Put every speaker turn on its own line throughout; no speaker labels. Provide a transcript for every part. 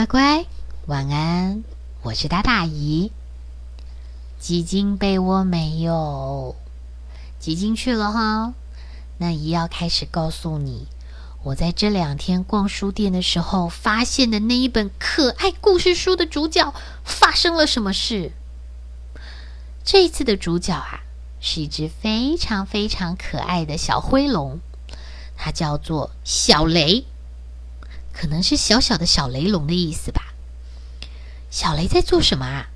乖乖，晚安！我是大大姨。挤进被窝没有？挤进去了哈。那姨要开始告诉你，我在这两天逛书店的时候发现的那一本可爱故事书的主角发生了什么事。这次的主角啊，是一只非常非常可爱的小灰龙，它叫做小雷。可能是小小的小雷龙的意思吧。小雷在做什么啊？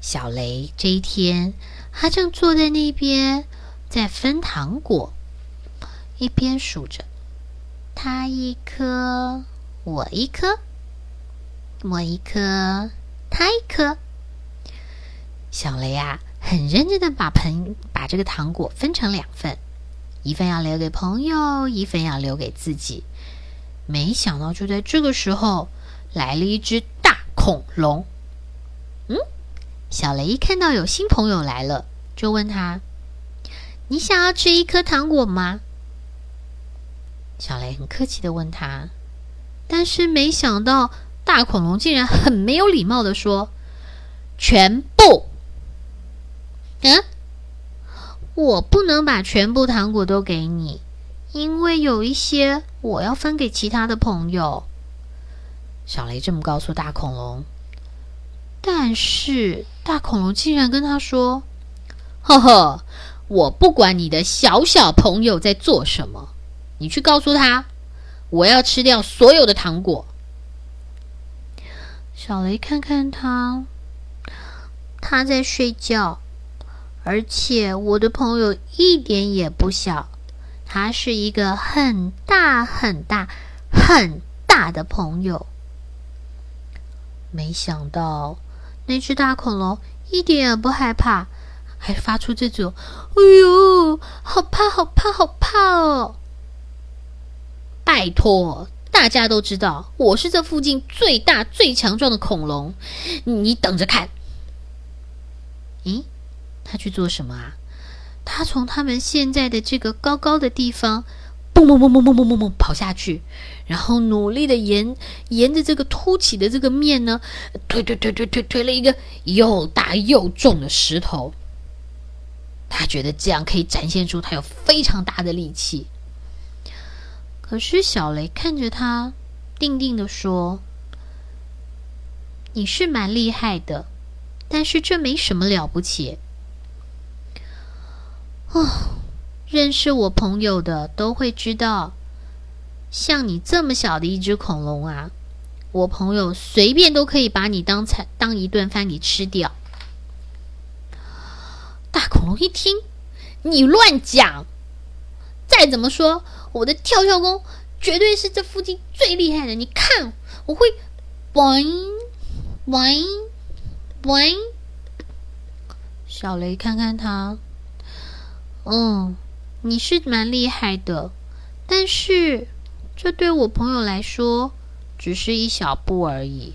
小雷这一天，他正坐在那边，在分糖果，一边数着：他一颗，我一颗，我一颗，他一颗。小雷啊，很认真的把盆把这个糖果分成两份，一份要留给朋友，一份要留给自己。没想到，就在这个时候，来了一只大恐龙。嗯，小雷一看到有新朋友来了，就问他：“你想要吃一颗糖果吗？”小雷很客气的问他，但是没想到，大恐龙竟然很没有礼貌的说：“全部。”嗯，我不能把全部糖果都给你。因为有一些我要分给其他的朋友，小雷这么告诉大恐龙。但是大恐龙竟然跟他说：“呵呵，我不管你的小小朋友在做什么，你去告诉他，我要吃掉所有的糖果。”小雷看看他，他在睡觉，而且我的朋友一点也不小。他是一个很大很大很大的朋友。没想到那只大恐龙一点也不害怕，还发出这种“哎呦，好怕，好怕，好怕哦！”拜托，大家都知道我是这附近最大最强壮的恐龙，你等着看。咦，他去做什么啊？他从他们现在的这个高高的地方，蹦蹦蹦蹦蹦蹦蹦蹦跑下去，然后努力的沿沿着这个凸起的这个面呢，推推推推推推了一个又大又重的石头。他觉得这样可以展现出他有非常大的力气。可是小雷看着他，定定的说：“你是蛮厉害的，但是这没什么了不起。”哦，认识我朋友的都会知道，像你这么小的一只恐龙啊，我朋友随便都可以把你当菜当一顿饭给吃掉。大恐龙一听，你乱讲！再怎么说，我的跳跳功绝对是这附近最厉害的。你看，我会喂，喂，喂。小雷看看他。嗯，你是蛮厉害的，但是这对我朋友来说只是一小步而已。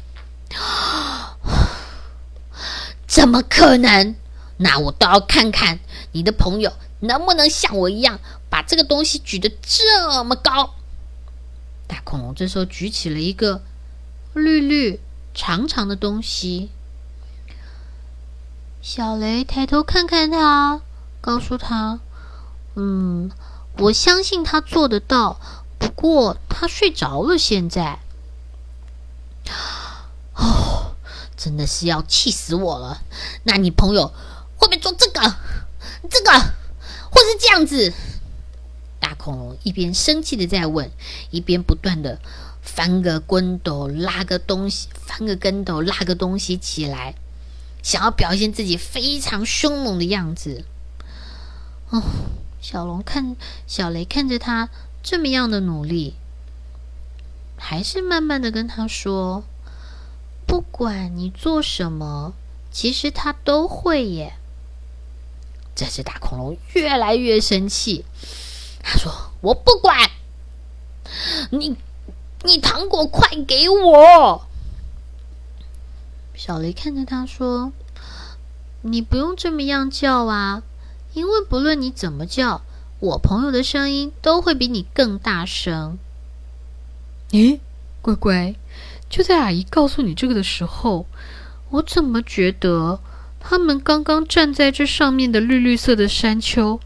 怎么可能？那我倒要看看你的朋友能不能像我一样把这个东西举得这么高。大恐龙这时候举起了一个绿绿长长的东西。小雷抬头看看他。告诉他，嗯，我相信他做得到。不过他睡着了，现在，哦，真的是要气死我了。那你朋友会不会做这个、这个，或是这样子？大恐龙一边生气的在问，一边不断的翻个跟斗，拉个东西，翻个跟斗，拉个东西起来，想要表现自己非常凶猛的样子。哦，小龙看小雷看着他这么样的努力，还是慢慢的跟他说：“不管你做什么，其实他都会耶。”这只大恐龙越来越生气，他说：“我不管，你你糖果快给我！”小雷看着他说：“你不用这么样叫啊。”因为不论你怎么叫，我朋友的声音都会比你更大声。咦，乖乖，就在阿姨告诉你这个的时候，我怎么觉得他们刚刚站在这上面的绿绿色的山丘，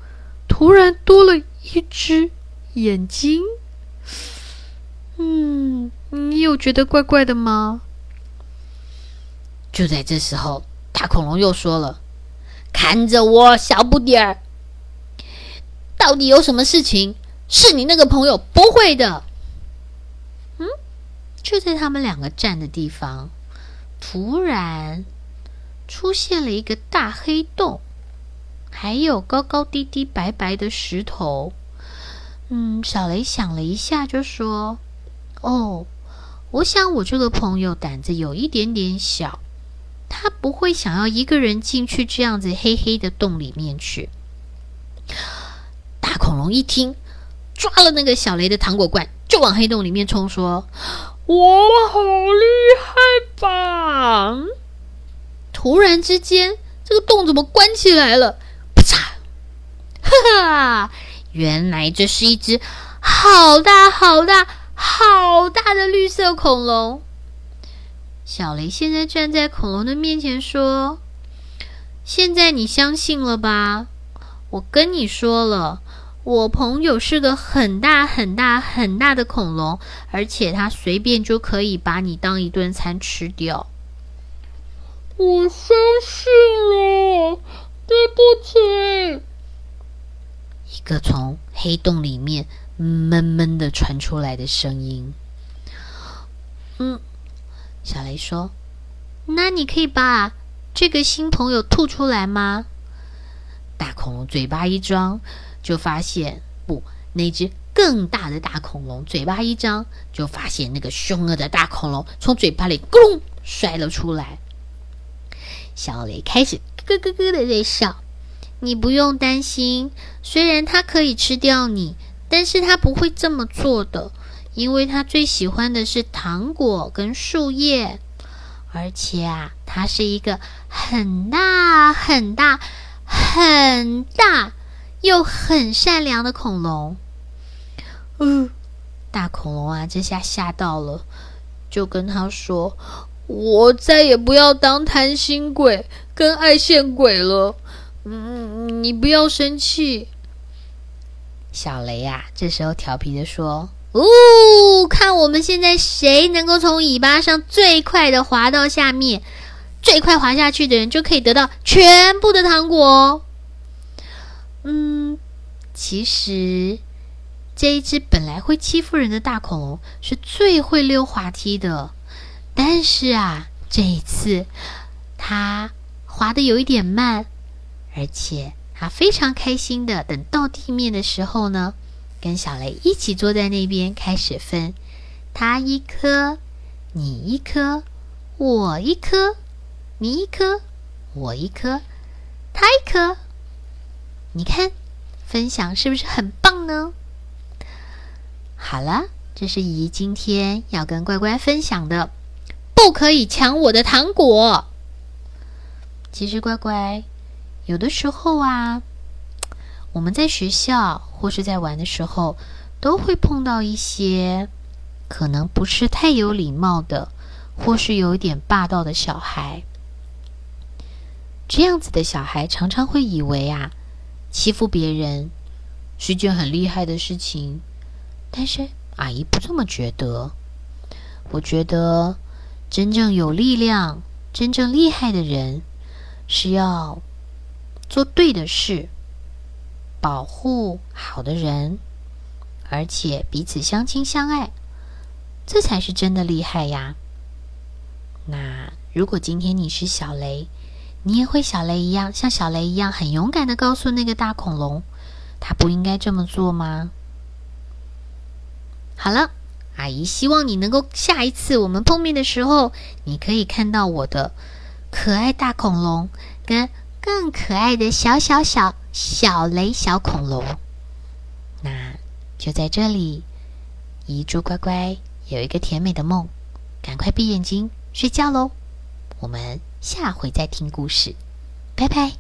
突然多了一只眼睛？嗯，你有觉得怪怪的吗？就在这时候，大恐龙又说了：“看着我，小不点儿，到底有什么事情是你那个朋友不会的？”嗯，就在他们两个站的地方，突然出现了一个大黑洞，还有高高低低、白白的石头。嗯，小雷想了一下，就说。哦，我想我这个朋友胆子有一点点小，他不会想要一个人进去这样子黑黑的洞里面去。大恐龙一听，抓了那个小雷的糖果罐，就往黑洞里面冲，说：“我好厉害吧！”突然之间，这个洞怎么关起来了？啪嚓！哈哈，原来这是一只好大好大。好大的绿色恐龙！小雷现在站在恐龙的面前说：“现在你相信了吧？我跟你说了，我朋友是个很大很大很大的恐龙，而且他随便就可以把你当一顿餐吃掉。”我相信了，对不起。一个从黑洞里面。闷闷的传出来的声音。嗯，小雷说：“那你可以把这个新朋友吐出来吗？”大恐龙嘴巴一张，就发现不，那只更大的大恐龙嘴巴一张，就发现那个凶恶的大恐龙从嘴巴里咕隆摔了出来。小雷开始咯咯咯的在笑。你不用担心，虽然它可以吃掉你。但是他不会这么做的，因为他最喜欢的是糖果跟树叶，而且啊，他是一个很大很大很大又很善良的恐龙。嗯，大恐龙啊，这下吓到了，就跟他说：“我再也不要当贪心鬼跟爱现鬼了。”嗯，你不要生气。小雷呀，这时候调皮的说：“哦，看我们现在谁能够从尾巴上最快的滑到下面，最快滑下去的人就可以得到全部的糖果。”嗯，其实这一只本来会欺负人的大恐龙是最会溜滑梯的，但是啊，这一次它滑的有一点慢，而且。它非常开心的，等到地面的时候呢，跟小雷一起坐在那边开始分，他一颗，你一颗，我一颗，你一颗，我一颗，他一颗。你看，分享是不是很棒呢？好了，这是姨今天要跟乖乖分享的，不可以抢我的糖果。其实乖乖。有的时候啊，我们在学校或是在玩的时候，都会碰到一些可能不是太有礼貌的，或是有一点霸道的小孩。这样子的小孩常常会以为啊，欺负别人是件很厉害的事情。但是阿姨不这么觉得。我觉得真正有力量、真正厉害的人是要。做对的事，保护好的人，而且彼此相亲相爱，这才是真的厉害呀！那如果今天你是小雷，你也会小雷一样，像小雷一样很勇敢的告诉那个大恐龙，他不应该这么做吗？好了，阿姨希望你能够下一次我们碰面的时候，你可以看到我的可爱大恐龙跟。更可爱的小小小小雷小恐龙，那就在这里，一祝乖乖有一个甜美的梦，赶快闭眼睛睡觉喽！我们下回再听故事，拜拜。